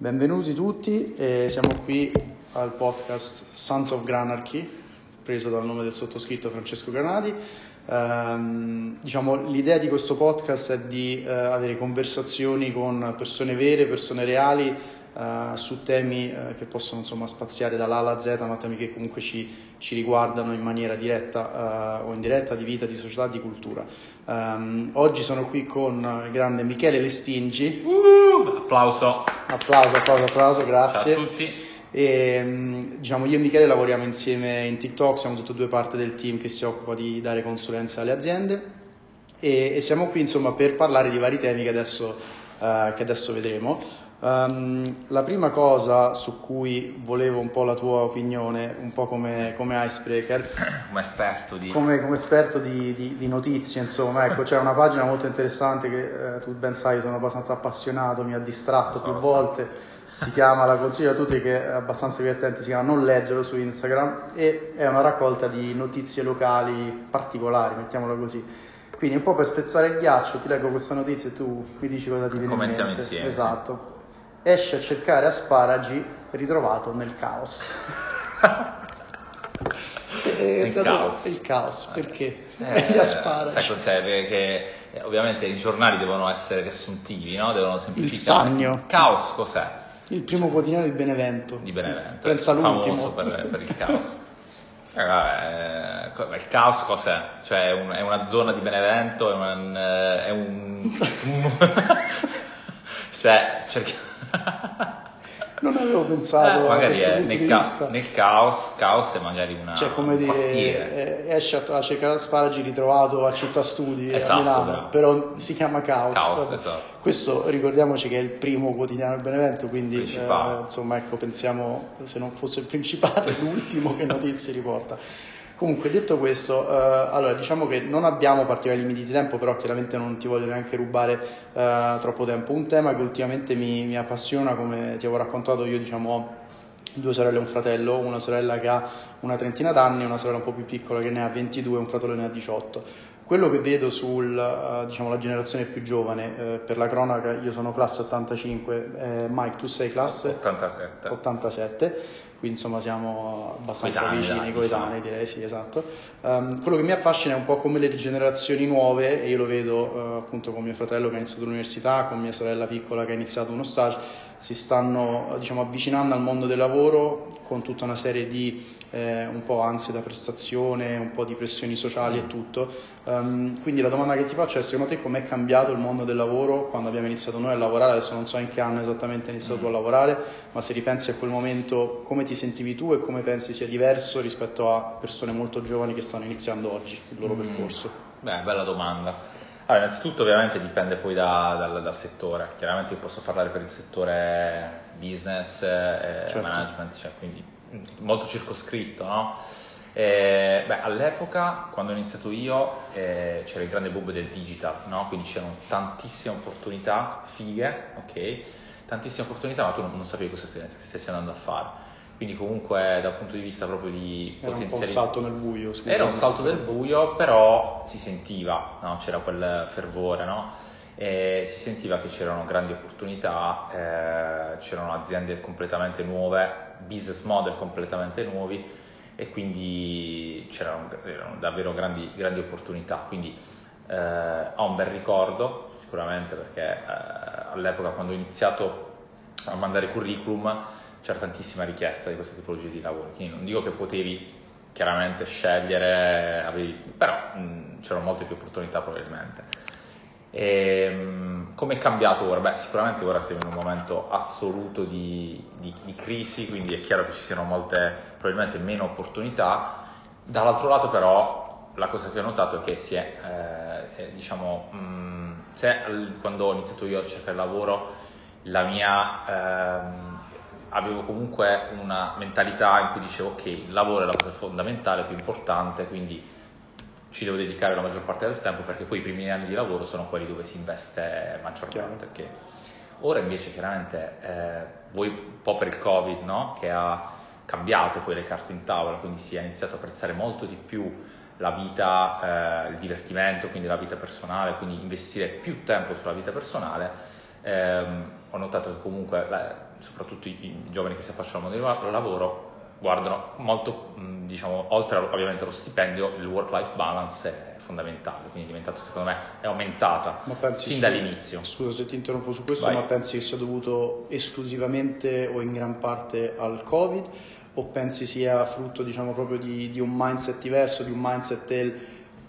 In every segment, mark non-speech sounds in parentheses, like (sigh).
Benvenuti tutti, eh, siamo qui al podcast Sons of Granarchy, preso dal nome del sottoscritto Francesco Granati. Um, diciamo, l'idea di questo podcast è di uh, avere conversazioni con persone vere, persone reali, uh, su temi uh, che possono insomma, spaziare dall'A alla Z, ma temi che comunque ci, ci riguardano in maniera diretta o indiretta di vita, di società, di cultura. Um, oggi sono qui con il grande Michele Lestingi. Uh, applauso. Applauso, applauso, applauso, grazie. Ciao a tutti. E, diciamo, io e Michele lavoriamo insieme in TikTok, siamo tutte e due parte del team che si occupa di dare consulenza alle aziende e, e siamo qui insomma per parlare di vari temi che adesso, uh, che adesso vedremo. Um, la prima cosa su cui volevo un po' la tua opinione, un po' come, come icebreaker, (coughs) come esperto di, come, come esperto di, di, di, notizie, insomma, ecco, c'è una pagina molto interessante che eh, tu ben sai, sono abbastanza appassionato, mi ha distratto So, più volte, si chiama, la consiglio a tutti che è abbastanza divertente, si chiama Non leggerlo su Instagram e è una raccolta di notizie locali particolari, mettiamola così. Quindi un po' per spezzare il ghiaccio ti leggo questa notizia e tu mi dici cosa ti viene in Commentiamo mente. insieme, sì. Esce a cercare asparagi ritrovato nel caos. (laughs) Dato- caos. Il caos, perché? Eh, Gli asparagi. Sai cos'è? Perché eh, ovviamente i giornali devono essere riassuntivi, no? Devono semplificare. Sannio. Caos cos'è? Il primo quotidiano di Benevento. Di Benevento. Pensa. Famoso per, per il caos. Eh, vabbè, eh, il caos cos'è? Cioè è, un- è una zona di Benevento, è un... eh, È un... (laughs) (laughs) cioè, cerca... (laughs) Non avevo pensato Eh, a questo è nel, ca- nel caos, caos è magari una, Cioè, come un dire, eh, esce a, a cercare asparagi ritrovato a Città Studi a Esatto, Milano, bravo. però si chiama Caos. Caos, esatto. Questo ricordiamoci che è il primo quotidiano del Benevento, quindi eh, insomma ecco, pensiamo se non fosse il principale, (laughs) l'ultimo che notizie riporta. Comunque, detto questo, eh, allora diciamo che non abbiamo particolari limiti di tempo, però chiaramente non ti voglio neanche rubare eh, troppo tempo. Un tema che ultimamente mi, mi appassiona, come ti avevo raccontato, io diciamo ho due sorelle e un fratello, una sorella che ha una trentina d'anni, una sorella un po' più piccola che ne ha 22 e un fratello ne ha 18. Quello che vedo sulla diciamo, generazione più giovane, eh, per la cronaca io sono classe 85, eh, Mike tu sei classe 87. 87, quindi insomma siamo abbastanza Coetanei, vicini, coetanei diciamo. direi, sì esatto. Ehm, quello che mi affascina è un po' come le generazioni nuove, e io lo vedo eh, appunto con mio fratello che ha iniziato l'università, con mia sorella piccola che ha iniziato uno stage, si stanno diciamo, avvicinando al mondo del lavoro con tutta una serie di eh, un po' ansie da prestazione, un po' di pressioni sociali e tutto. Ehm, quindi la domanda che ti faccio è secondo te com'è cambiato il mondo del lavoro quando abbiamo iniziato noi a lavorare, adesso non so in che anno esattamente hai iniziato tu a lavorare, ma se ripensi a quel momento come ti sentivi tu e come pensi sia diverso rispetto a persone molto giovani che stanno iniziando oggi il loro Mm. percorso? Beh, bella domanda. Allora, innanzitutto ovviamente dipende poi da- dal, dal settore. Chiaramente io posso parlare per il settore business e Certo. management, cioè quindi molto circoscritto, no? Eh, beh, all'epoca, quando ho iniziato io, eh, c'era il grande boom del digital, no? Quindi c'erano tantissime opportunità, fighe, ok? Tantissime opportunità, ma tu non, non sapevi cosa stessi andando a fare. Quindi comunque dal punto di vista proprio di Era un salto nel buio. era un salto del buio, però si sentiva, no? c'era quel fervore, no? E si sentiva che c'erano grandi opportunità, eh, c'erano aziende completamente nuove, business model completamente nuovi e quindi c'erano erano davvero grandi, grandi opportunità. Quindi eh, ho un bel ricordo sicuramente perché eh, all'epoca quando ho iniziato a mandare curriculum c'era tantissima richiesta di questa tipologia di lavoro, quindi non dico che potevi chiaramente scegliere, avevi- però mh, c'erano molte più opportunità probabilmente. E, mh, come è cambiato ora? Beh, sicuramente ora siamo in un momento assoluto di, di- di crisi, quindi è chiaro che ci siano molte, probabilmente meno opportunità. Dall'altro lato però la cosa che ho notato è che si è, eh, diciamo, mh, se al- quando ho iniziato io a cercare lavoro, la mia, ehm, avevo comunque una mentalità in cui dicevo ok, il lavoro è la cosa fondamentale, più importante, quindi ci devo dedicare la maggior parte del tempo perché poi i primi anni di lavoro sono quelli dove si investe maggiormente. Perché ora invece chiaramente, eh, voi un po' per il Covid, no? che ha cambiato poi le carte in tavola, quindi si è iniziato a apprezzare molto di più la vita, eh, il divertimento, quindi la vita personale, quindi investire più tempo sulla vita personale. ehm, ho notato che comunque, soprattutto i, i, giovani che si affacciano al mondo del lavoro, guardano molto, diciamo, oltre ovviamente allo stipendio, il work-life balance è fondamentale, quindi è diventato, secondo me, è aumentata sin su, dall'inizio. Scusa se ti interrompo su questo, Vai. ma pensi che sia dovuto esclusivamente o in gran parte al Covid o pensi sia frutto, diciamo, proprio di, di un mindset diverso, di un mindset del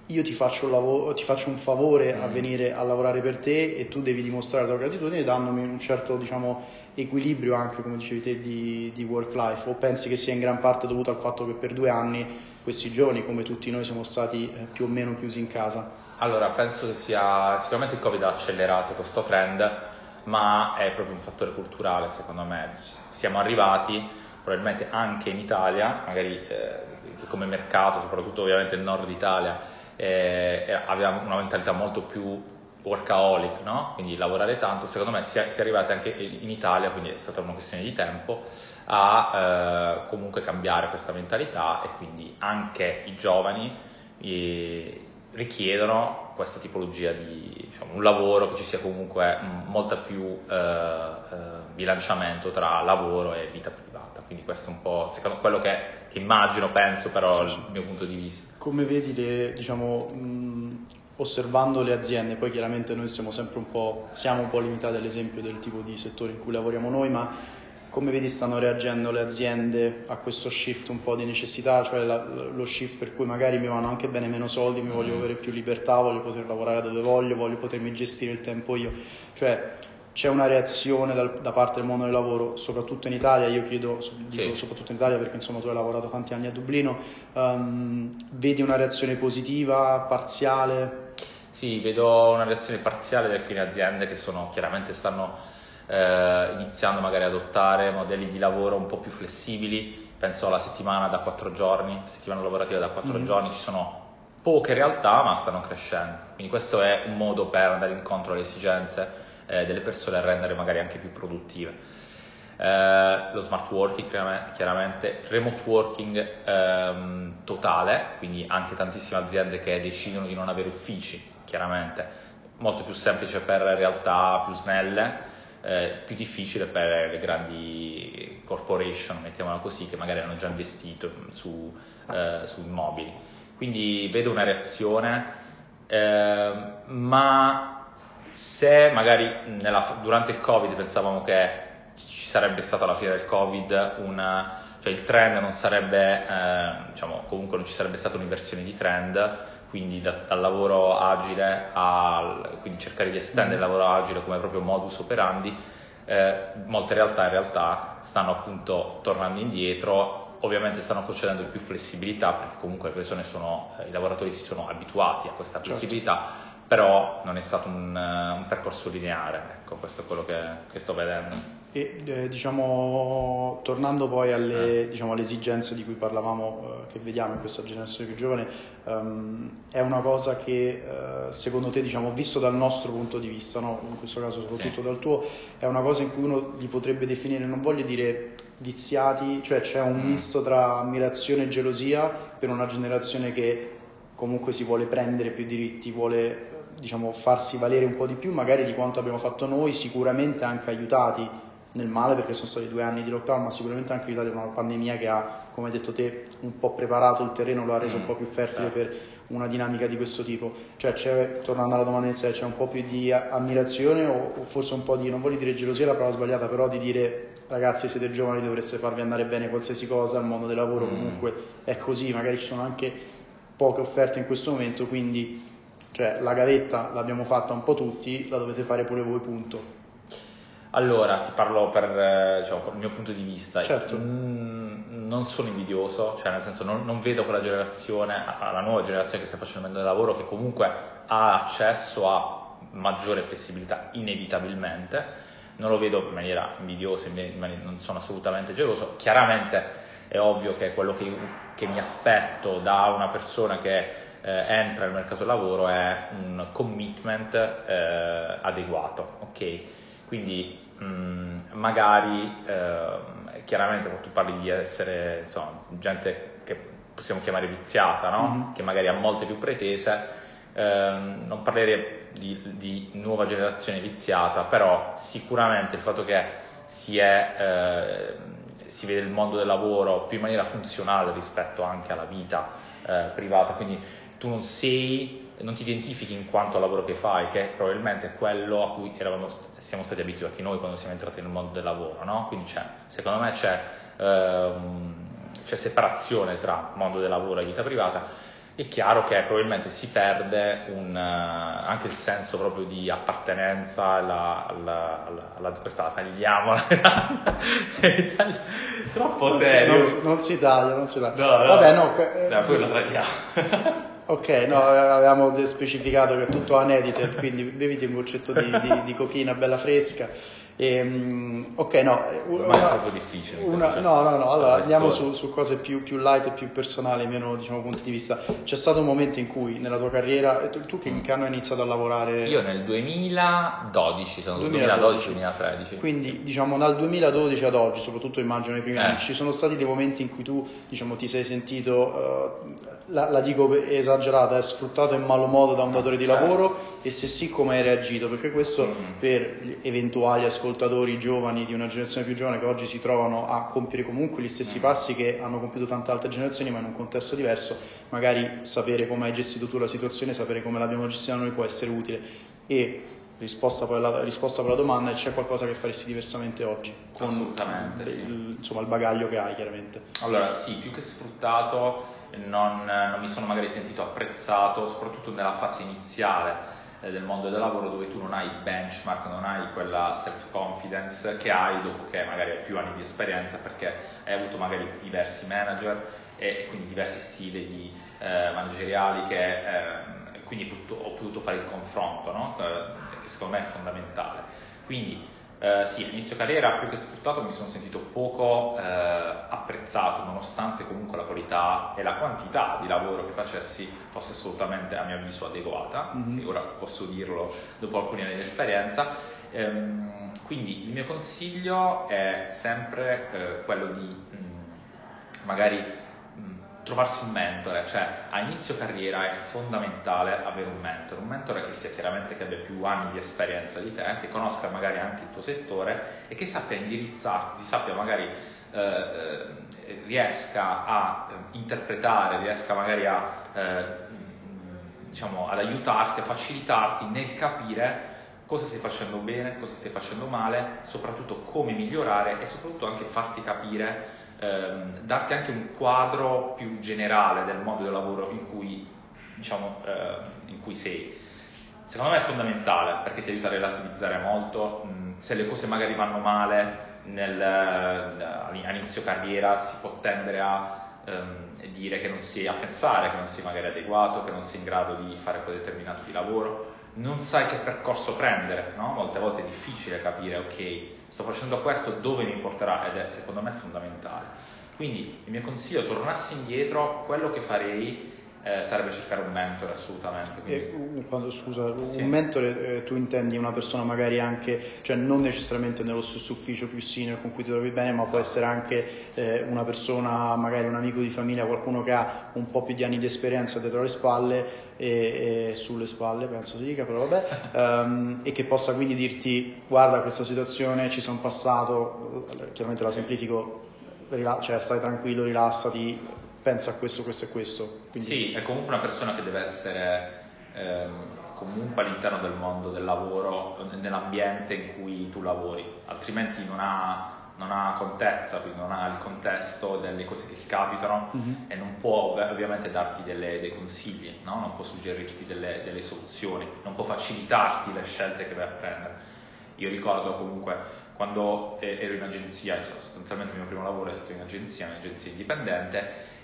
io ti faccio un, lavoro, ti faccio un favore mm. a venire a lavorare per te e tu devi dimostrare la tua gratitudine dandomi un certo, diciamo, equilibrio anche, come dicevi te, di, di work-life o pensi che sia in gran parte dovuto al fatto che per due anni questi giorni, come tutti noi, siamo stati eh, più o meno chiusi in casa? Allora, penso che sia sicuramente il Covid ha accelerato questo trend, ma è proprio un fattore culturale, secondo me. Siamo arrivati probabilmente anche in Italia, magari eh, come mercato, soprattutto ovviamente nel nord Italia, eh, aveva una mentalità molto più workaholic, no? quindi lavorare tanto, secondo me si è, si è, arrivati anche in Italia, quindi è stata una questione di tempo, a eh, comunque cambiare questa mentalità e quindi anche i giovani eh, richiedono questa tipologia di diciamo, un lavoro che ci sia comunque molta più eh, eh, bilanciamento tra lavoro e vita privata, quindi questo è un po' secondo quello che, che immagino, penso però il mio punto di vista. Come vedi le, diciamo, mh, osservando le aziende, poi chiaramente noi siamo sempre un po', siamo un po' limitati all'esempio del tipo di settore in cui lavoriamo noi, ma come vedi stanno reagendo le aziende a questo shift un po' di necessità, cioè la, lo shift per cui magari mi vanno anche bene meno soldi, mi voglio mm. avere più libertà, voglio poter lavorare dove voglio, voglio potermi gestire il tempo io, cioè c'è una reazione dal, da parte del mondo del lavoro, soprattutto in Italia, io chiedo, dico sì. soprattutto in Italia perché insomma tu hai lavorato tanti anni a Dublino, um, vedi una reazione positiva, parziale? Sì, vedo una reazione parziale di alcune aziende che sono, chiaramente stanno eh, iniziando magari ad adottare modelli di lavoro un po' più flessibili, penso alla settimana da 4 giorni, settimana lavorativa da 4 mm. giorni, ci sono poche realtà ma stanno crescendo, quindi questo è un modo per andare incontro alle esigenze eh, delle persone e rendere magari anche più produttive. Eh, lo smart working chiaramente, remote working ehm, totale, quindi anche tantissime aziende che decidono di non avere uffici, chiaramente, molto più semplice per realtà più snelle, eh, più difficile per le grandi corporation, mettiamola così, che magari hanno già investito su, eh, su immobili. Quindi vedo una reazione, eh, ma se magari nella, durante il Covid pensavamo che ci sarebbe stata alla fine del Covid una, cioè il trend non sarebbe, eh, diciamo, comunque non ci sarebbe stata un'inversione di trend, quindi da, dal lavoro agile a quindi cercare di estendere il mm. lavoro agile come proprio modus operandi, eh, molte realtà in realtà stanno appunto tornando indietro, ovviamente stanno concedendo più flessibilità perché comunque le persone sono, eh, i lavoratori si sono abituati a questa certo. flessibilità, certo. però non è stato un, un percorso lineare, ecco questo è quello che, che sto vedendo. E eh, diciamo, tornando poi alle, eh. diciamo, alle, esigenze di cui parlavamo, eh, che vediamo in questa generazione più giovane, um, è una cosa che uh, secondo te, diciamo, visto dal nostro punto di vista, no? in questo caso soprattutto sì. dal tuo, è una cosa in cui uno li potrebbe definire, non voglio dire viziati, cioè c'è un mm. misto tra ammirazione e gelosia per una generazione che comunque si vuole prendere più diritti, vuole diciamo, farsi valere un po' di più magari di quanto abbiamo fatto noi, sicuramente anche aiutati nel male perché sono stati due anni di lockdown, ma sicuramente anche l'Italia è una pandemia che ha, come hai detto te, un po' preparato il terreno, lo ha reso mm, un po' più fertile certo. per una dinamica di questo tipo. Cioè, c'è, tornando alla domanda iniziale, c'è un po' più di ammirazione o, o forse un po' di, non voglio dire gelosia, la parola sbagliata, però di dire ragazzi siete giovani, dovreste farvi andare bene qualsiasi cosa, il mondo del lavoro mm. comunque è così, magari ci sono anche poche offerte in questo momento, quindi cioè, la gavetta l'abbiamo fatta un po' tutti, la dovete fare pure voi, punto. Allora, ti parlo per diciamo, il mio punto di vista. Certo. Mm, non sono invidioso, cioè nel senso non, non, vedo quella generazione, la nuova generazione che sta facendo il lavoro, che comunque ha accesso a maggiore flessibilità inevitabilmente. Non lo vedo in maniera invidiosa, non sono assolutamente geloso. Chiaramente è ovvio che quello che, che mi aspetto da una persona che eh, entra nel mercato del lavoro è un commitment eh, adeguato, ok? Quindi mh, mm, magari, eh, chiaramente tu parli di essere insomma, gente che possiamo chiamare viziata, no? mm-hmm. che magari ha molte più pretese, eh, non parlerei di, di, nuova generazione viziata, però sicuramente il fatto che si, è, eh, si vede il mondo del lavoro più in maniera funzionale rispetto anche alla vita eh, privata, quindi tu non sei non ti identifichi in quanto al lavoro che fai, che probabilmente è quello a cui eravamo, siamo stati abituati noi quando siamo entrati nel mondo del lavoro, no? Quindi c'è, secondo me c'è, eh, c'è separazione tra mondo del lavoro e vita privata. È chiaro che probabilmente si perde un, uh, anche il senso proprio di appartenenza alla, alla, alla, alla questa la tagliamo. (laughs) Troppo serio non si, non si taglia non si taglia. No, no, vabbè no, no poi la tagliamo Ok, no, avevamo specificato che è tutto unedited, quindi beviti un goccetto di, di, di cochina bella fresca Ehm, ok, no, una, è troppo difficile. Una, no, no, no, allora andiamo su, su, cose più, più, light e più personali, meno diciamo punti di vista. C'è stato un momento in cui nella tua carriera, tu, tu che in che anno hai iniziato a lavorare? Io nel 2012, sono 2012-2013. Quindi diciamo dal 2012 ad oggi, soprattutto immagino nei primi eh. anni, ci sono stati dei momenti in cui tu diciamo ti sei sentito, uh, la, la, dico esagerata, è sfruttato in malo modo da un datore di certo. lavoro e se sì come hai reagito? Perché questo mm. per eventuali ascoltatori giovani di una generazione più giovane che oggi si trovano a compiere comunque gli stessi mm. passi che hanno compiuto tante altre generazioni ma in un contesto diverso, magari sapere come hai gestito tu la situazione, sapere come l'abbiamo gestita noi può essere utile e risposta poi alla, risposta alla domanda è c'è qualcosa che faresti diversamente oggi con Assolutamente, il, sì. insomma, il bagaglio che hai chiaramente allora sì più che sfruttato non, non mi sono magari sentito apprezzato soprattutto nella fase iniziale eh, del mondo del lavoro dove tu non hai benchmark, non hai quella self-confidence che hai dopo che magari hai più anni di esperienza perché hai avuto magari diversi manager e, quindi diversi stili di, eh, manageriali che eh, quindi ho potuto fare il confronto, no? eh, che secondo me è fondamentale. Quindi eh, sì, all'inizio carriera più che sfruttato mi sono sentito poco eh, apprezzato, nonostante comunque la qualità e la quantità di lavoro che facessi fosse assolutamente a mio avviso adeguata, mm-hmm. ora posso dirlo dopo alcuni anni di esperienza. Ehm, quindi il mio consiglio è sempre eh, quello di mh, mm, magari trovarsi un mentore, cioè a inizio carriera è fondamentale avere un mentore, un mentore che sia chiaramente che abbia più anni di esperienza di te, che conosca magari anche il tuo settore e che sappia indirizzarti, sappia magari eh, eh riesca a eh, interpretare, riesca magari a, eh, diciamo, ad aiutarti, a facilitarti nel capire cosa stai facendo bene, cosa stai facendo male, soprattutto come migliorare e soprattutto anche farti capire ehm, darti anche un quadro più generale del mondo del lavoro in cui, diciamo, eh, in cui sei. Secondo me è fondamentale perché ti aiuta a relativizzare molto, se le cose magari vanno male nel, all'inizio carriera si può tendere a ehm, dire che non sei a pensare, che non sei magari adeguato, che non sei in grado di fare quel determinato di lavoro, non sai che percorso prendere, no? molte volte è difficile capire, ok, sto facendo questo, dove mi porterà ed è secondo me fondamentale. Quindi il mio consiglio, tornassi indietro, quello che farei eh, sarebbe cercare un mentore assolutamente. E, quando, scusa, sì. un mentore eh, tu intendi una persona magari anche, cioè non necessariamente nello stesso ufficio più senior con cui ti trovi bene, ma può essere anche eh, una persona, magari un amico di famiglia, qualcuno che ha un po' più di anni di esperienza dietro le spalle e, e sulle spalle, penso si dica, però vabbè, um, (laughs) e che possa quindi dirti guarda questa situazione ci sono passato, chiaramente la semplifico, cioè stai tranquillo, rilassati, pensa a questo, questo e questo. Quindi... Sì, è comunque una persona che deve essere ehm, comunque all'interno del mondo del lavoro, nell'ambiente in cui tu lavori, altrimenti non ha, non ha contezza, quindi non ha il contesto delle cose che ti capitano mm-hmm. e non può ovviamente darti delle, dei consigli, no? non può suggerirti delle, delle soluzioni, non può facilitarti le scelte che vai a prendere. Io ricordo comunque quando ero in agenzia, sostanzialmente il mio primo lavoro è stato in agenzia, un'agenzia indipendente,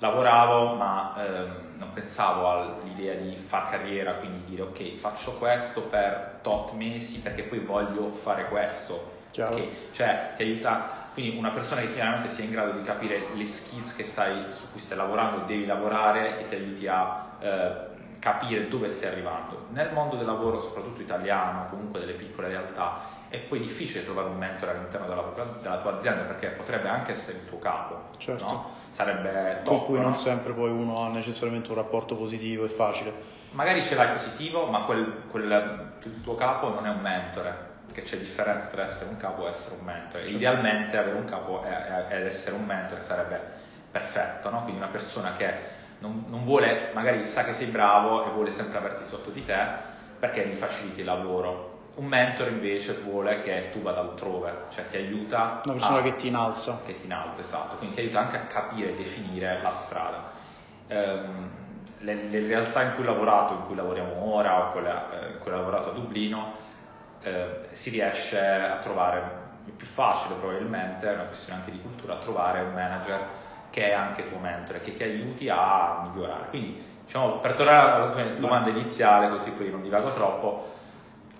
lavoravo ma ehm, non pensavo all'idea di far carriera, quindi dire ok faccio questo per tot mesi perché poi voglio fare questo. Okay? Cioè ti aiuta, quindi una persona che chiaramente sia in grado di capire le skills che stai, su cui stai lavorando, devi lavorare e ti aiuti a eh, capire dove stai arrivando. Nel mondo del lavoro, soprattutto italiano, comunque delle piccole realtà, è poi difficile trovare un mentore all'interno della, della tua azienda perché potrebbe anche essere il tuo capo, certo. no? sarebbe top, con cui no? non sempre poi uno ha necessariamente un rapporto positivo e facile. Magari ce l'hai positivo, ma quel, quel, il tuo capo non è un mentore, perché c'è differenza tra essere un capo e essere un mentore. Certo. Idealmente avere un capo ed essere un mentore sarebbe perfetto, no? quindi una persona che non, non, vuole, magari sa che sei bravo e vuole sempre averti sotto di te perché gli faciliti il lavoro. Un mentore invece vuole che tu vada altrove, cioè ti aiuta. Una persona a, che ti inalza. Che ti inalza, esatto, quindi ti aiuta anche a capire e definire la strada. Um, le, le, realtà in cui ho lavorato, in cui lavoriamo ora o quelle eh, in cui ho lavorato a Dublino, eh, si riesce a trovare, è più facile probabilmente, è una questione anche di cultura, a trovare un manager che è anche tuo mentore, che ti aiuti a migliorare. Quindi, diciamo, per tornare alla tua domanda iniziale, così poi non divago troppo,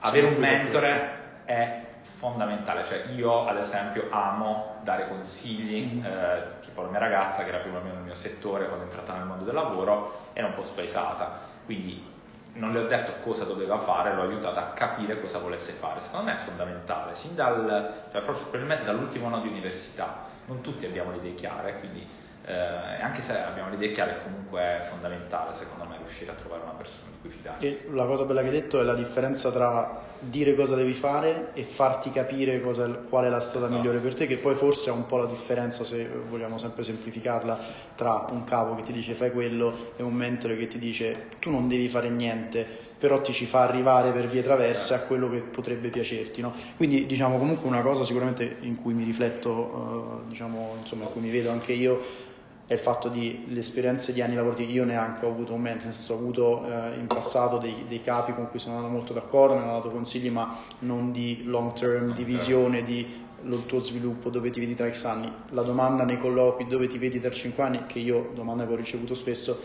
avere un mentore è fondamentale. Cioè, io, ad esempio, amo dare consigli, mm-hmm. eh, tipo alla mia ragazza, che era prima nel mio settore quando è entrata nel mondo del lavoro, era un po' spaesata. Quindi non le ho detto cosa doveva fare, l'ho aiutata a capire cosa volesse fare. Secondo me è fondamentale, sin dal, cioè, probabilmente dall'ultimo anno di università. Non tutti abbiamo le idee chiare, quindi eh, anche se abbiamo le idee chiare, comunque è fondamentale secondo me riuscire a trovare una persona di cui fidarsi. E la cosa bella che hai detto è la differenza tra dire cosa devi fare e farti capire cosa, qual è la strada esatto. migliore per te, che poi forse è un po' la differenza, se vogliamo sempre semplificarla, tra un capo che ti dice fai quello e un mentore che ti dice tu non devi fare niente, però ti ci fa arrivare per vie traverse a quello che potrebbe piacerti. No? Quindi diciamo comunque una cosa sicuramente in cui mi rifletto, uh, diciamo, insomma, in cui mi vedo anche io, è il fatto di le esperienze di anni lavorativi. Io neanche ho avuto un mentore, nel senso ho avuto eh, in passato dei, dei, capi con cui sono andato molto d'accordo, mi hanno dato consigli, ma non di long term, di visione, di il tuo sviluppo, dove ti vedi tra X anni. La domanda nei colloqui, dove ti vedi tra 5 anni, che io, domanda che ho ricevuto spesso,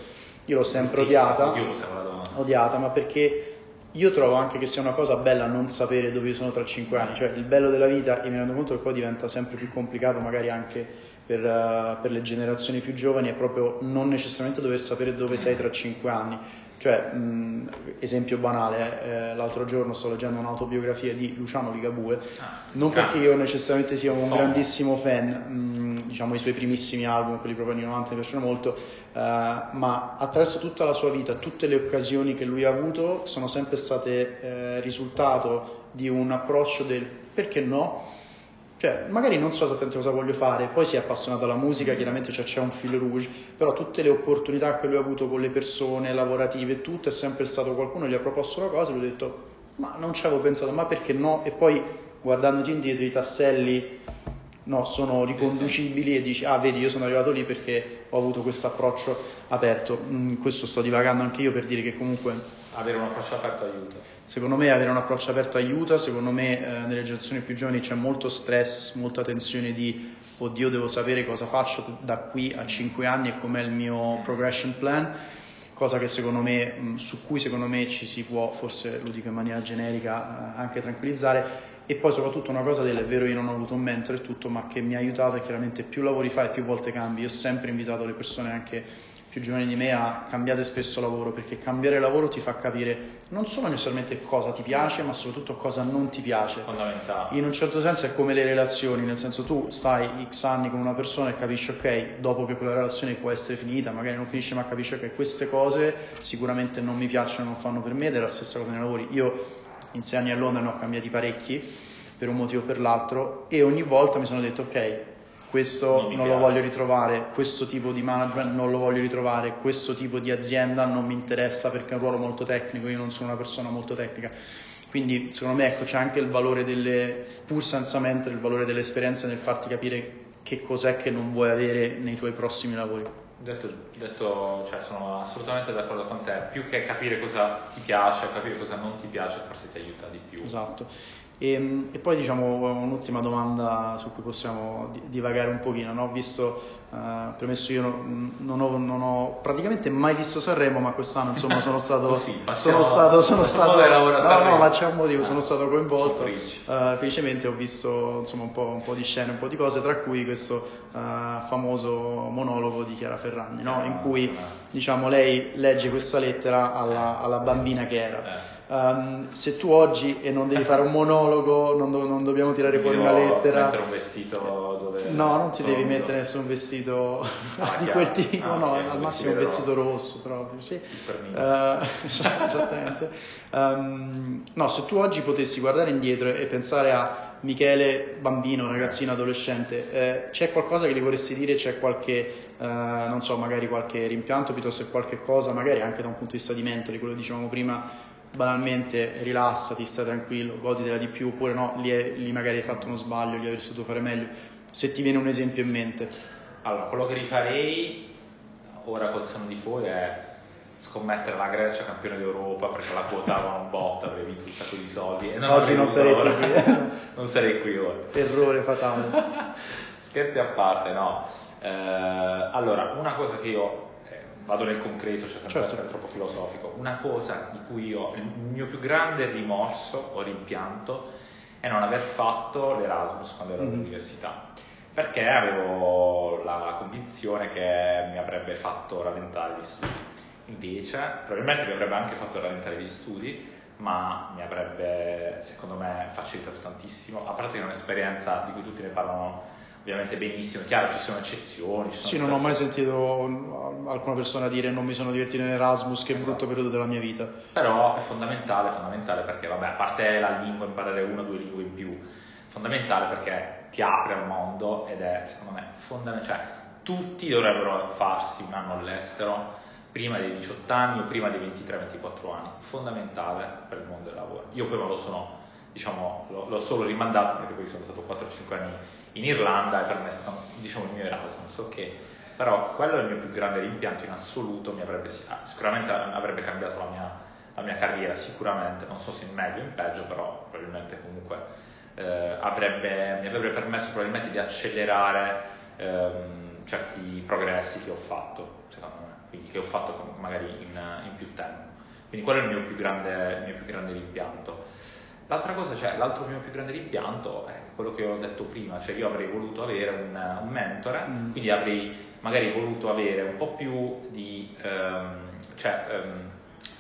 io l'ho sempre odiata, odiata, ma perché io trovo anche che sia una cosa bella non sapere dove io sono tra 5 anni, cioè il bello della vita, e mi rendo conto che poi diventa sempre più complicato, magari anche per, uh, per, le generazioni più giovani è proprio non necessariamente dover sapere dove sei tra cinque anni. Cioè, mh, esempio banale, eh, l'altro giorno sto leggendo un'autobiografia di Luciano Ligabue, ah, non perché io necessariamente sia un Insomma. grandissimo fan, mh, diciamo i suoi primissimi album, quelli proprio anni 90 mi piacciono molto, eh, ma attraverso tutta la sua vita, tutte le occasioni che lui ha avuto sono sempre state eh, risultato di un approccio del perché no, cioè, magari non so esattamente cosa voglio fare, poi si è appassionato alla musica, chiaramente cioè, c'è un fil rouge, però tutte le opportunità che lui ha avuto con le persone lavorative, tutto è sempre stato qualcuno gli ha proposto una cosa e lui ha detto ma non ci avevo pensato, ma perché no? E poi guardandoti indietro i tasselli no, sono riconducibili e dici ah vedi io sono arrivato lì perché ho avuto questo approccio aperto. Mm, questo sto divagando anche io per dire che comunque avere un approccio aperto aiuta. Secondo me avere un approccio aperto aiuta, secondo me eh, nelle generazioni più giovani c'è molto stress, molta tensione di oddio devo sapere cosa faccio da qui a 5 anni e com'è il mio progression plan, cosa che secondo me, mh, su cui secondo me ci si può, forse lo dico in maniera generica, eh, anche tranquillizzare e poi soprattutto una cosa del è vero io non ho avuto un mentore e tutto, ma che mi ha aiutato e chiaramente più lavori fai più volte cambi. Io ho sempre invitato le persone anche più giovani di me a cambiare spesso lavoro perché cambiare lavoro ti fa capire non solo necessariamente cosa ti piace ma soprattutto cosa non ti piace. Fondamentale. In un certo senso è come le relazioni nel senso tu stai x anni con una persona e capisci ok dopo che quella relazione può essere finita magari non finisce ma capisci ok queste cose sicuramente non mi piacciono non fanno per me ed è la stessa cosa nei lavori. Io in sei anni a Londra ne ho cambiati parecchi per un motivo o per l'altro e ogni volta mi sono detto ok questo non, non lo voglio ritrovare, questo tipo di management non lo voglio ritrovare, questo tipo di azienda non mi interessa perché è un ruolo molto tecnico, io non sono una persona molto tecnica. Quindi secondo me ecco, c'è anche il valore delle, pur senza mente, il valore delle esperienze nel farti capire che cos'è che non vuoi avere nei tuoi prossimi lavori. Detto, detto cioè sono assolutamente d'accordo con te, più che capire cosa ti piace, capire cosa non ti piace, forse ti aiuta di più. Esatto. E, ehm, e, poi diciamo un'ultima domanda su cui possiamo divagare un pochino, no? visto, uh, premesso io non, ho, non, ho, praticamente mai visto Sanremo, ma quest'anno insomma sono (laughs) stato, oh sì, sono stato, sono stato no, no, ma c'è un motivo, sono stato coinvolto, uh, felicemente ho visto insomma un po', un po', di scene, un po' di cose, tra cui questo uh, famoso monologo di Chiara Ferragni, no? in cui diciamo lei legge questa lettera alla, alla bambina che era. Um, se tu oggi, e non devi fare un monologo, non, do, non dobbiamo tirare fuori una lettera. mettere un vestito dove. No, non ti devi nudo. mettere nessun vestito ah, (laughs) di quel tipo, ah, no, okay, al massimo un vestito rosso proprio, sì. Uh, (laughs) esattamente. Um, no, se tu oggi potessi guardare indietro e pensare a Michele, bambino, ragazzino, adolescente, eh, c'è qualcosa che gli vorresti dire? C'è qualche, eh, non so, magari qualche rimpianto piuttosto che qualche cosa, magari anche da un punto di vista di mentore, quello che dicevamo prima, banalmente rilassati, stai tranquillo, goditela di più, oppure no, lì, è, lì magari hai fatto uno sbaglio, lì avresti dovuto fare meglio. Se ti viene un esempio in mente. Allora, quello che rifarei ora col seno di poi è scommettere la Grecia campione d'Europa perché la quotavano un botto, avrei vinto un sacco di soldi. E non Oggi non sarei qui. (laughs) non sarei qui ora. Errore fatale. (laughs) Scherzi a parte, no. Eh, allora, una cosa che io vado nel concreto, cioè senza certo. essere troppo filosofico, una cosa di cui io, il mio più grande rimorso o rimpianto è non aver fatto l'Erasmus quando ero mm-hmm. all'università, perché avevo la convinzione che mi avrebbe fatto rallentare gli studi. Invece, probabilmente mi avrebbe anche fatto rallentare gli studi, ma mi avrebbe, secondo me, facilitato tantissimo, a parte che è un'esperienza di cui tutti ne parlano ovviamente benissimo, chiaro ci sono eccezioni. Ci sono sì, non ho mai sentito alcuna persona dire non mi sono divertito in Erasmus, che esatto. brutto periodo della mia vita. Però è fondamentale, fondamentale perché, vabbè, a parte la lingua, imparare una o due lingue in più, fondamentale perché ti apre al mondo ed è, secondo me, fondamentale. Cioè, tutti dovrebbero farsi un anno all'estero prima dei 18 anni o prima dei 23-24 anni, fondamentale per il mondo del lavoro. Io poi me lo sono, diciamo, l'ho, l'ho solo rimandato perché poi sono stato 4-5 anni in Irlanda e per me è stato diciamo, il mio Erasmus, ok? Però quello è il mio più grande rimpianto in assoluto, avrebbe, sicuramente avrebbe cambiato la mia, la mia carriera, sicuramente, non so se in meglio o in peggio, però probabilmente comunque eh, avrebbe, mi avrebbe permesso probabilmente di accelerare ehm, certi progressi che ho fatto, secondo me, quindi che ho fatto magari in, in più tempo. Quindi quello è il mio più grande, il mio più grande rimpianto. L'altra cosa, cioè, l'altro mio più grande rimpianto è quello che ho detto prima, cioè io avrei voluto avere un, un mentore, mm. quindi avrei magari voluto avere un po' più di, um, cioè um,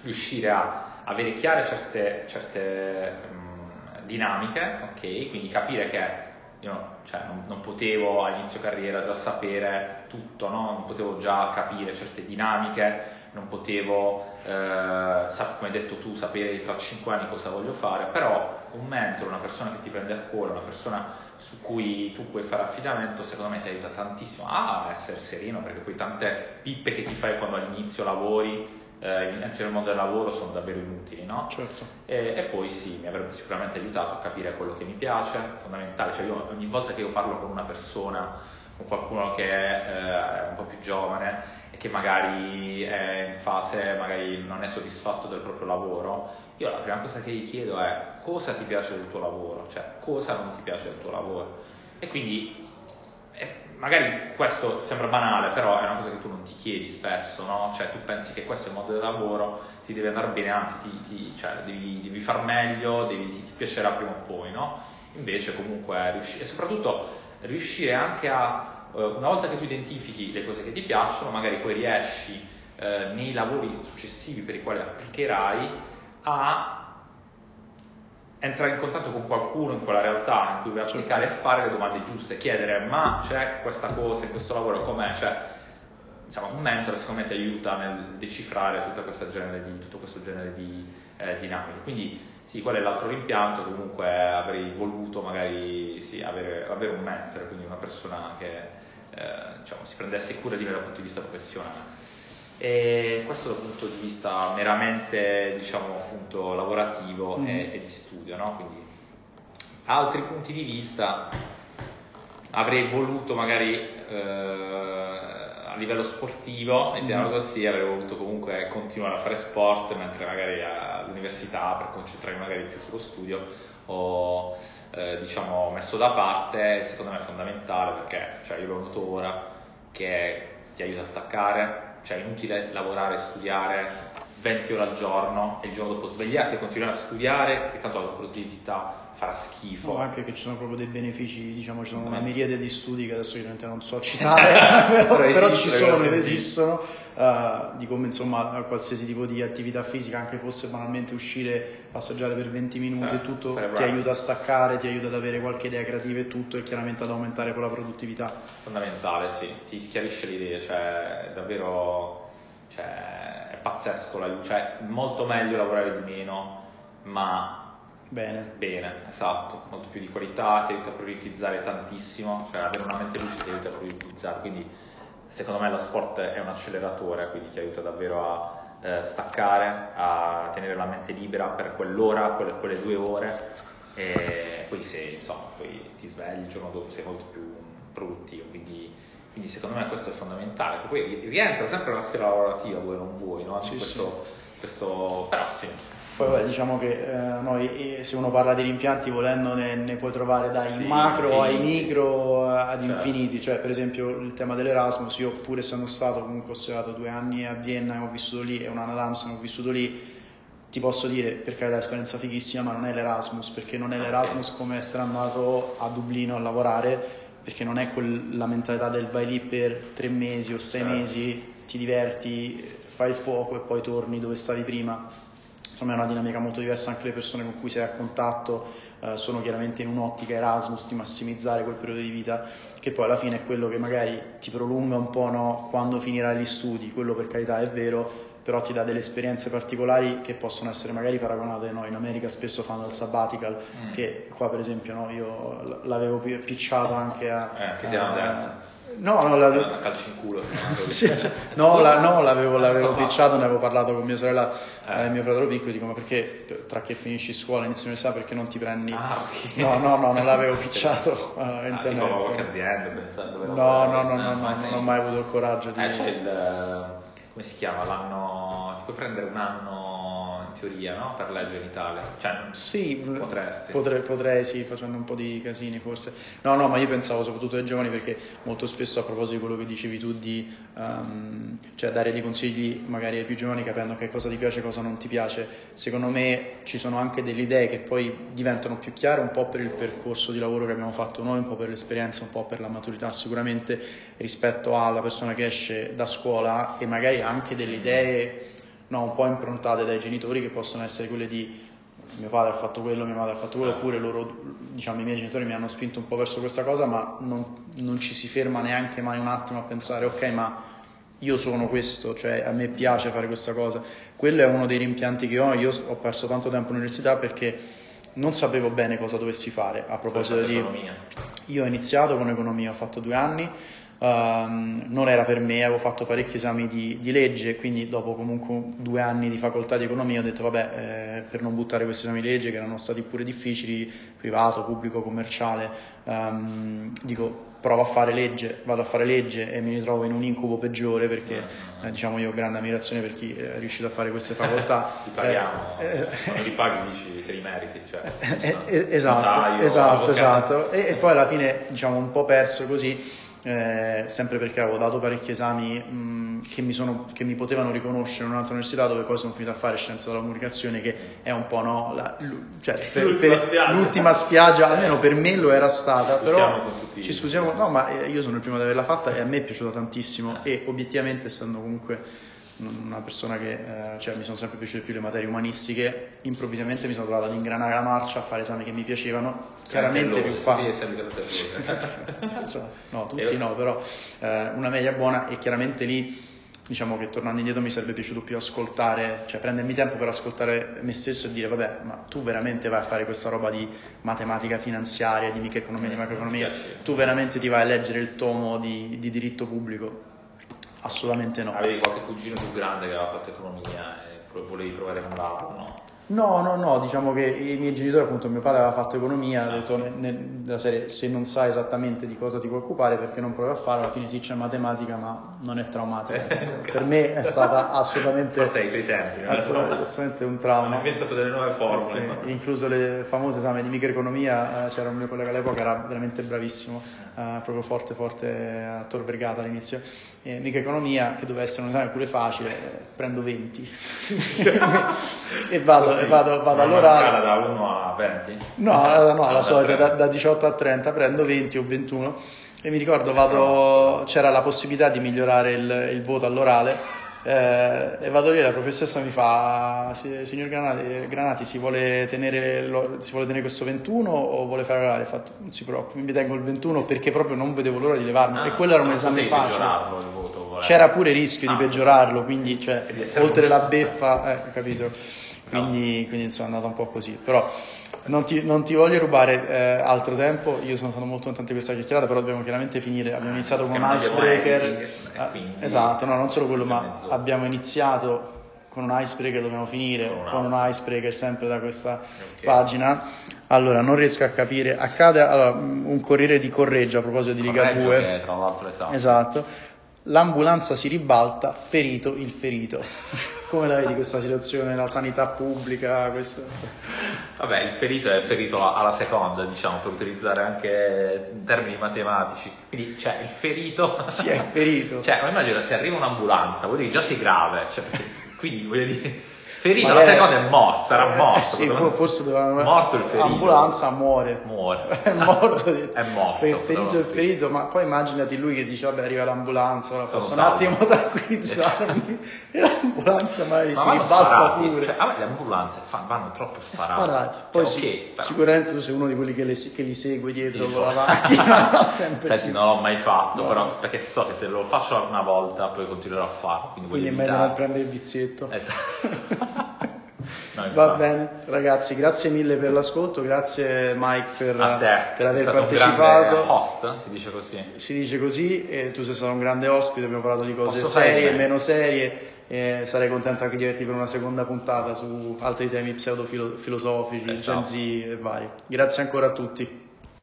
riuscire a avere chiare certe, certe um, dinamiche, ok? Quindi capire che io cioè, non, non, potevo all'inizio carriera già sapere tutto, no? non potevo già capire certe dinamiche, non potevo, eh, come hai detto tu, sapere tra cinque anni cosa voglio fare, però un mentore, una persona che ti prende a cuore, una persona su cui tu puoi fare affidamento, secondo me ti aiuta tantissimo a essere sereno, perché poi tante pippe che ti fai quando all'inizio lavori, eh, entri nel mondo del lavoro sono davvero inutili, no? Certo. E, e, poi sì, mi avrebbe sicuramente aiutato a capire quello che mi piace, fondamentale, cioè io ogni volta che io parlo con una persona, con qualcuno che è eh, un po' più giovane, e che magari è in fase, magari non è soddisfatto del proprio lavoro, io la prima cosa che gli chiedo è cosa ti piace del tuo lavoro, cioè cosa non ti piace del tuo lavoro. E quindi eh, magari questo sembra banale, però è una cosa che tu non ti chiedi spesso, no? Cioè tu pensi che questo è il modo del lavoro, ti deve andare bene, anzi ti, ti, cioè, devi, devi, far meglio, devi, ti, ti, piacerà prima o poi, no? Invece comunque riuscire, e soprattutto riuscire anche a eh, una volta che tu identifichi le cose che ti piacciono, magari poi riesci eh, nei lavori successivi per i quali applicherai a entrare in contatto con qualcuno in quella realtà in cui vuoi applicare e fare le domande giuste, chiedere ma c'è questa cosa in questo lavoro com'è? Cioè, diciamo, un mentore secondo me ti aiuta nel decifrare tutto questo genere di, tutto questo genere di eh, dinamiche. Quindi sì, quello è l'altro rimpianto, comunque avrei voluto magari sì, avere, avere, un mentore, quindi una persona che eh, diciamo, si prendesse cura di me dal punto di vista professionale. E questo dal punto di vista meramente diciamo, appunto, lavorativo mm. e, e, di studio. No? Quindi, altri punti di vista avrei voluto magari eh, a livello sportivo, mettiamolo mm. così, avrei voluto comunque continuare a fare sport mentre magari all'università per concentrarmi magari più sullo studio o eh, diciamo messo da parte secondo me è fondamentale perché cioè, io lo noto ora che ti aiuta a staccare cioè è inutile lavorare e studiare 20 ore al giorno e il giorno dopo svegliarti e continuare a studiare e tanto la produttività farà schifo. No, anche che ci sono proprio dei benefici, diciamo, ci sono una miriade di studi che adesso ovviamente non so (laughs) citare, (laughs) però, però, ci sono ed esistono, uh, di come insomma qualsiasi tipo di attività fisica, anche fosse banalmente uscire, passeggiare per 20 minuti certo, e tutto, ti aiuta a staccare, ti aiuta ad avere qualche idea creativa e tutto e chiaramente ad aumentare poi la produttività. Fondamentale, sì, ti schiarisce l'idea, cioè davvero, cioè, è pazzesco, la, cioè molto meglio lavorare di meno, ma Bene. Bene, esatto, molto più di qualità, ti aiuta a prioritizzare tantissimo, cioè avere una mente lucida ti aiuta a prioritizzare, quindi secondo me lo sport è un acceleratore, quindi ti aiuta davvero a eh, staccare, a tenere la mente libera per quell'ora, quelle, quelle due ore. E poi se insomma poi ti svegli il giorno dopo sei molto più produttivo, quindi, quindi secondo me questo è fondamentale, che poi rientra sempre nella sfera lavorativa, vuoi o non vuoi, no? Sì, questo, sì. questo, però sì, poi vabbè, diciamo che eh, noi se uno parla di rimpianti volendo ne, ne puoi trovare dai sì, macro ai micro eh, ad certo. infiniti, cioè per esempio il tema dell'Erasmus, io pur essendo stato comunque ho studiato due anni a Vienna e ho vissuto lì e un anno ad Amsterdam ho vissuto lì, ti posso dire per carità esperienza fighissima ma non è l'Erasmus, perché non è l'Erasmus come essere andato a Dublino a lavorare, perché non è quella mentalità del vai lì per tre mesi o sei certo. mesi, ti diverti, fai il fuoco e poi torni dove stavi prima insomma è una dinamica molto diversa, anche le persone con cui sei a contatto eh, sono chiaramente in un'ottica Erasmus di massimizzare quel periodo di vita, che poi alla fine è quello che magari ti prolunga un po' no, quando finirai gli studi, quello per carità è vero, però ti dà delle esperienze particolari che possono essere magari paragonate, no? in America spesso fanno il sabbatical, mm. che qua per esempio no, io l'avevo picciato anche a... Eh, che detto? No, no, l'avevo... Una calcio in culo. (laughs) sì, no, la, no, l'avevo, l'avevo (laughs) picciato, ne avevo parlato con mia sorella eh. e eh, mio fratello piccolo, dico ma perché tra che finisci scuola, inizi università, perché non ti prendi... Ah, okay. No, no, no, non l'avevo (laughs) picciato uh, in ah, tipo qualche azienda, pensando No, no, no, no, no, no non ho mai avuto il coraggio di... Eh, c'è il... come si chiama? L'anno... ti puoi prendere un anno teoria, no? Per legge in Italia. Cioè, sì, potresti. Potrei, potrei, sì, facendo un po' di casini forse. No, no, ma io pensavo soprattutto ai giovani perché molto spesso a proposito di quello che dicevi tu di um, cioè dare dei consigli magari ai più giovani capendo che cosa ti piace e cosa non ti piace, secondo me ci sono anche delle idee che poi diventano più chiare un po' per il percorso di lavoro che abbiamo fatto noi, un po' per l'esperienza, un po' per la maturità sicuramente rispetto alla persona che esce da scuola e magari anche delle idee no, un po' improntate dai genitori che possono essere quelle di mio padre ha fatto quello, mia madre ha fatto quello, oppure loro, diciamo, i miei genitori mi hanno spinto un po' verso questa cosa, ma non, non ci si ferma neanche mai un attimo a pensare, ok, ma io sono questo, cioè a me piace fare questa cosa. Quello è uno dei rimpianti che ho, io ho perso tanto tempo all'università perché non sapevo bene cosa dovessi fare a proposito di... Economia. Io ho iniziato con economia, ho fatto due anni, Um, non era per me, avevo fatto parecchi esami di, di, legge, quindi dopo comunque due anni di facoltà di economia ho detto vabbè, eh, per non buttare questi esami di legge che erano stati pure difficili, privato, pubblico, commerciale, um, dico provo a fare legge, vado a fare legge e mi ritrovo in un incubo peggiore perché eh, diciamo io ho grande ammirazione per chi è riuscito a fare queste (laughs) facoltà. ti paghiamo, eh, eh, quando ti paghi dici te li meriti. Cioè, eh, eh, esatto, notaio, esatto, esatto. E, e poi alla fine diciamo un po' perso così eh, sempre perché avevo dato parecchi esami mh, che, mi sono, che, mi potevano riconoscere in un'altra università dove poi sono finito a fare scienza della comunicazione che è un po' no, la, cioè, per, l'ultima, per, spiaggia. l'ultima, spiaggia. almeno per me lo era stata, ci però ci scusiamo, no ma eh, io sono il primo ad averla fatta e a me è piaciuta tantissimo e obiettivamente essendo comunque una persona che eh, cioè, mi sono sempre piaciute più le materie umanistiche, improvvisamente mi sono trovato ad ingranare la marcia, a fare esami che mi piacevano, chiaramente più facili. (laughs) no, tutti no, però eh, una media buona e chiaramente lì diciamo che tornando indietro mi sarebbe piaciuto più ascoltare, cioè prendermi tempo per ascoltare me stesso e dire vabbè, ma tu veramente vai a fare questa roba di matematica finanziaria, di microeconomia, di macroeconomia, tu veramente ti vai a leggere il tomo di, di diritto pubblico Assolutamente no. Avevi qualche cugino più grande che aveva fatto economia e volevi provare un lavoro, no? No, no, no, diciamo che i miei genitori, appunto, mio padre aveva fatto economia, ha detto nella serie se non sai esattamente di cosa ti puoi occupare perché non provi a fare, alla fine sì c'è matematica ma non è traumatica. (laughs) per me è stata assolutamente... (laughs) Forse ai tuoi tempi, no? assolutamente, assolutamente un trauma. Hanno inventato delle nuove formule. Sì, sì. Incluso le famose esame di microeconomia, eh, c'era un mio collega all'epoca, era veramente bravissimo, eh, proprio forte forte a Tor Vergata all'inizio. E microeconomia, che doveva essere un esame pure facile, prendo 20 (laughs) e vado sì. vado, vado all'orale. scala da 1 a 20? No, no, la solita, da, da 18 a 30 prendo 20 o 21 e mi ricordo vado, c'era la possibilità di migliorare il, il voto all'orale eh, e vado lì la professoressa mi fa signor Granati, Granati si, vuole tenere lo, si, vuole tenere questo 21 o vuole fare l'orale? Fatto, non si preoccupi, mi tengo il 21 perché proprio non vedevo l'ora di levarmi ah, e quello era un esame facile voto, c'era pure il rischio ah, di peggiorarlo quindi cioè, oltre la beffa eh, capito quindi, no. quindi insomma è andata un po' così però non ti, non ti, voglio rubare eh, altro tempo, io sono stato molto contento di questa chiacchierata, però dobbiamo chiaramente finire. Abbiamo iniziato con un icebreaker. Eh, esatto, no, non solo quello, ma abbiamo iniziato con un icebreaker, dobbiamo finire no, con un icebreaker sempre da questa okay. pagina. Allora, non riesco a capire. Accade allora, un corriere di Correggio a proposito di Correggio Liga 2. Che, tra l'altro, esatto. esatto l'ambulanza si ribalta, ferito il ferito. (laughs) Come la vedi questa situazione, la sanità pubblica? Questo... Vabbè, il ferito è ferito alla seconda, diciamo, per utilizzare anche termini matematici. Quindi, cioè, il ferito... (laughs) Si è ferito. cioè, ma immagino, se arriva un'ambulanza, vuol dire che già sei grave, cioè, quindi, voglio dire ferito, Magari, la seconda è morto, sarà eh, morto. sì, forse dovevano... Morto il ferito. Ambulanza muore. Muore. (laughs) è morto. è morto. Per ferito è ferito, ma poi immaginati lui che dice vabbè arriva l'ambulanza, ora posso un attimo (laughs) tranquillizzarmi. (laughs) e l'ambulanza magari ma si ribalta pure. Cioè, a me le ambulanze vanno troppo sparate. sparati. Cioè, poi cioè, okay, sicuramente tu sei uno di quelli che, le, che li segue dietro con la macchina. Senti, non l'ho mai fatto, no. però perché so che se lo faccio una volta poi continuerò a farlo. Quindi, quindi è meglio non prendere il vizietto. Esatto. No, Va bene, ragazzi, grazie mille per l'ascolto, grazie Mike per, per aver partecipato. Un host, si dice così. Si dice così, e tu sei stato un grande ospite, abbiamo parlato di cose Posso serie, e meno serie. E sarei contento anche di averti per una seconda puntata su altri temi pseudo-filosofici, esatto. Gen Z e vari. Grazie ancora a tutti.